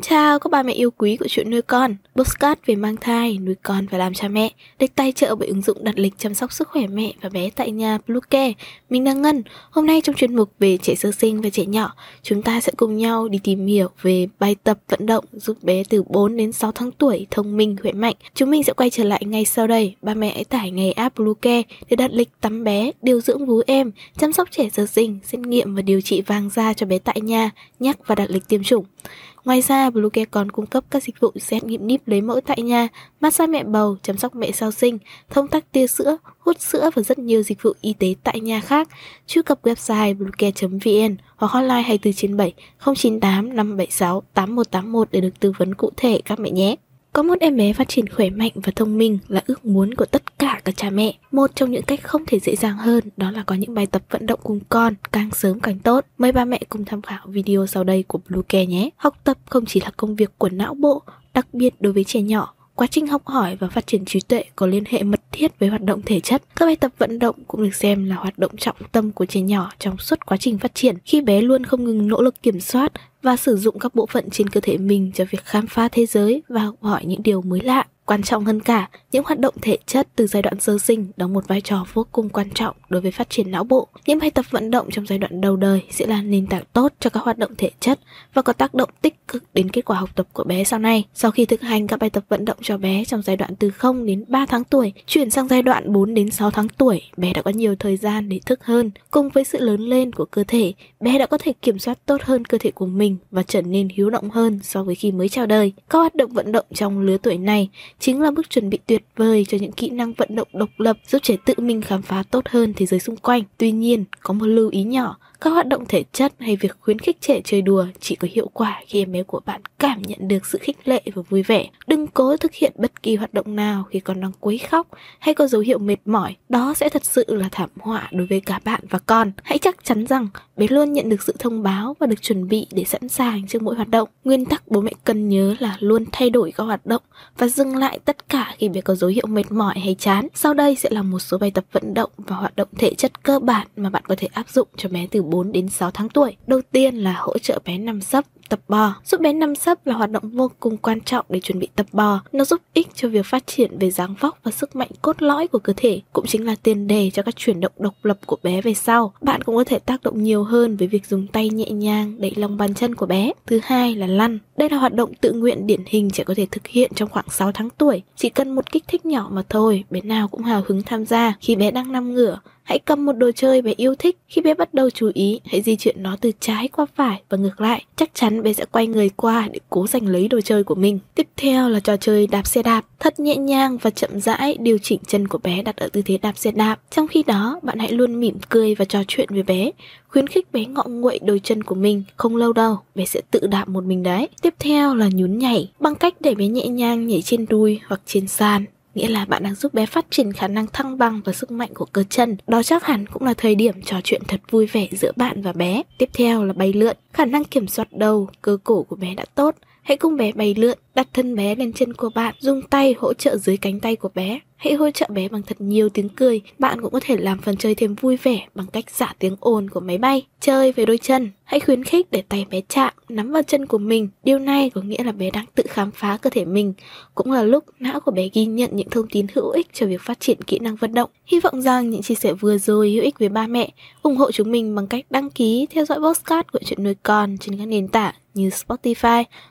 Xin chào các bà mẹ yêu quý của chuyện nuôi con, postcard về mang thai, nuôi con và làm cha mẹ, được tài trợ bởi ứng dụng đặt lịch chăm sóc sức khỏe mẹ và bé tại nhà Bluecare. Mình là Ngân, hôm nay trong chuyên mục về trẻ sơ sinh và trẻ nhỏ, chúng ta sẽ cùng nhau đi tìm hiểu về bài tập vận động giúp bé từ 4 đến 6 tháng tuổi thông minh, khỏe mạnh. Chúng mình sẽ quay trở lại ngay sau đây, ba mẹ hãy tải ngay app Bluecare để đặt lịch tắm bé, điều dưỡng vú em, chăm sóc trẻ sơ sinh, xét nghiệm và điều trị vàng da cho bé tại nhà, nhắc và đặt lịch tiêm chủng. Ngoài ra, Bluecare còn cung cấp các dịch vụ xét nghiệm níp lấy mẫu tại nhà, massage mẹ bầu, chăm sóc mẹ sau sinh, thông tắc tia sữa, hút sữa và rất nhiều dịch vụ y tế tại nhà khác. Truy cập website bluecare.vn hoặc hotline 2497 098 576 8181 để được tư vấn cụ thể các mẹ nhé. Có một em bé phát triển khỏe mạnh và thông minh là ước muốn của tất cả các cha mẹ. Một trong những cách không thể dễ dàng hơn đó là có những bài tập vận động cùng con, càng sớm càng tốt. Mời ba mẹ cùng tham khảo video sau đây của Bluecare nhé. Học tập không chỉ là công việc của não bộ, đặc biệt đối với trẻ nhỏ Quá trình học hỏi và phát triển trí tuệ có liên hệ mật thiết với hoạt động thể chất. Các bài tập vận động cũng được xem là hoạt động trọng tâm của trẻ nhỏ trong suốt quá trình phát triển, khi bé luôn không ngừng nỗ lực kiểm soát và sử dụng các bộ phận trên cơ thể mình cho việc khám phá thế giới và học hỏi những điều mới lạ. Quan trọng hơn cả, những hoạt động thể chất từ giai đoạn sơ sinh đóng một vai trò vô cùng quan trọng đối với phát triển não bộ. Những bài tập vận động trong giai đoạn đầu đời sẽ là nền tảng tốt cho các hoạt động thể chất và có tác động tích cực đến kết quả học tập của bé sau này. Sau khi thực hành các bài tập vận động cho bé trong giai đoạn từ 0 đến 3 tháng tuổi, chuyển sang giai đoạn 4 đến 6 tháng tuổi, bé đã có nhiều thời gian để thức hơn. Cùng với sự lớn lên của cơ thể, bé đã có thể kiểm soát tốt hơn cơ thể của mình và trở nên hiếu động hơn so với khi mới chào đời. Các hoạt động vận động trong lứa tuổi này chính là bước chuẩn bị tuyệt vời cho những kỹ năng vận động độc lập giúp trẻ tự mình khám phá tốt hơn thế giới xung quanh. Tuy nhiên, có một lưu ý nhỏ, các hoạt động thể chất hay việc khuyến khích trẻ chơi đùa chỉ có hiệu quả khi em bé của bạn cảm nhận được sự khích lệ và vui vẻ. Đừng cố thực hiện bất kỳ hoạt động nào khi con đang quấy khóc hay có dấu hiệu mệt mỏi. Đó sẽ thật sự là thảm họa đối với cả bạn và con. Hãy chắc chắn rằng bé luôn nhận được sự thông báo và được chuẩn bị để sẵn sàng trước mỗi hoạt động. Nguyên tắc bố mẹ cần nhớ là luôn thay đổi các hoạt động và dừng lại tất cả khi bé có dấu hiệu mệt mỏi hay chán. Sau đây sẽ là một số bài tập vận động và hoạt động thể chất cơ bản mà bạn có thể áp dụng cho bé từ 4 đến 6 tháng tuổi. Đầu tiên là hỗ trợ bé nằm sấp tập bò. Giúp bé nằm sấp là hoạt động vô cùng quan trọng để chuẩn bị tập bò. Nó giúp ích cho việc phát triển về dáng vóc và sức mạnh cốt lõi của cơ thể, cũng chính là tiền đề cho các chuyển động độc lập của bé về sau. Bạn cũng có thể tác động nhiều hơn với việc dùng tay nhẹ nhàng đẩy lòng bàn chân của bé. Thứ hai là lăn. Đây là hoạt động tự nguyện điển hình trẻ có thể thực hiện trong khoảng 6 tháng tuổi. Chỉ cần một kích thích nhỏ mà thôi, bé nào cũng hào hứng tham gia. Khi bé đang nằm ngửa, Hãy cầm một đồ chơi bé yêu thích. Khi bé bắt đầu chú ý, hãy di chuyển nó từ trái qua phải và ngược lại. Chắc chắn bé sẽ quay người qua để cố giành lấy đồ chơi của mình. Tiếp theo là trò chơi đạp xe đạp. Thật nhẹ nhàng và chậm rãi điều chỉnh chân của bé đặt ở tư thế đạp xe đạp. Trong khi đó, bạn hãy luôn mỉm cười và trò chuyện với bé. Khuyến khích bé ngọ nguậy đôi chân của mình. Không lâu đâu, bé sẽ tự đạp một mình đấy. Tiếp theo là nhún nhảy. Bằng cách để bé nhẹ nhàng nhảy trên đùi hoặc trên sàn nghĩa là bạn đang giúp bé phát triển khả năng thăng bằng và sức mạnh của cơ chân. Đó chắc hẳn cũng là thời điểm trò chuyện thật vui vẻ giữa bạn và bé. Tiếp theo là bay lượn. Khả năng kiểm soát đầu, cơ cổ của bé đã tốt. Hãy cùng bé bay lượn, đặt thân bé lên chân của bạn, dùng tay hỗ trợ dưới cánh tay của bé. Hãy hỗ trợ bé bằng thật nhiều tiếng cười. Bạn cũng có thể làm phần chơi thêm vui vẻ bằng cách giả tiếng ồn của máy bay. Chơi với đôi chân. Hãy khuyến khích để tay bé chạm, nắm vào chân của mình. Điều này có nghĩa là bé đang tự khám phá cơ thể mình. Cũng là lúc não của bé ghi nhận những thông tin hữu ích cho việc phát triển kỹ năng vận động. Hy vọng rằng những chia sẻ vừa rồi hữu ích với ba mẹ. ủng hộ chúng mình bằng cách đăng ký, theo dõi podcast của chuyện nuôi con trên các nền tảng như Spotify,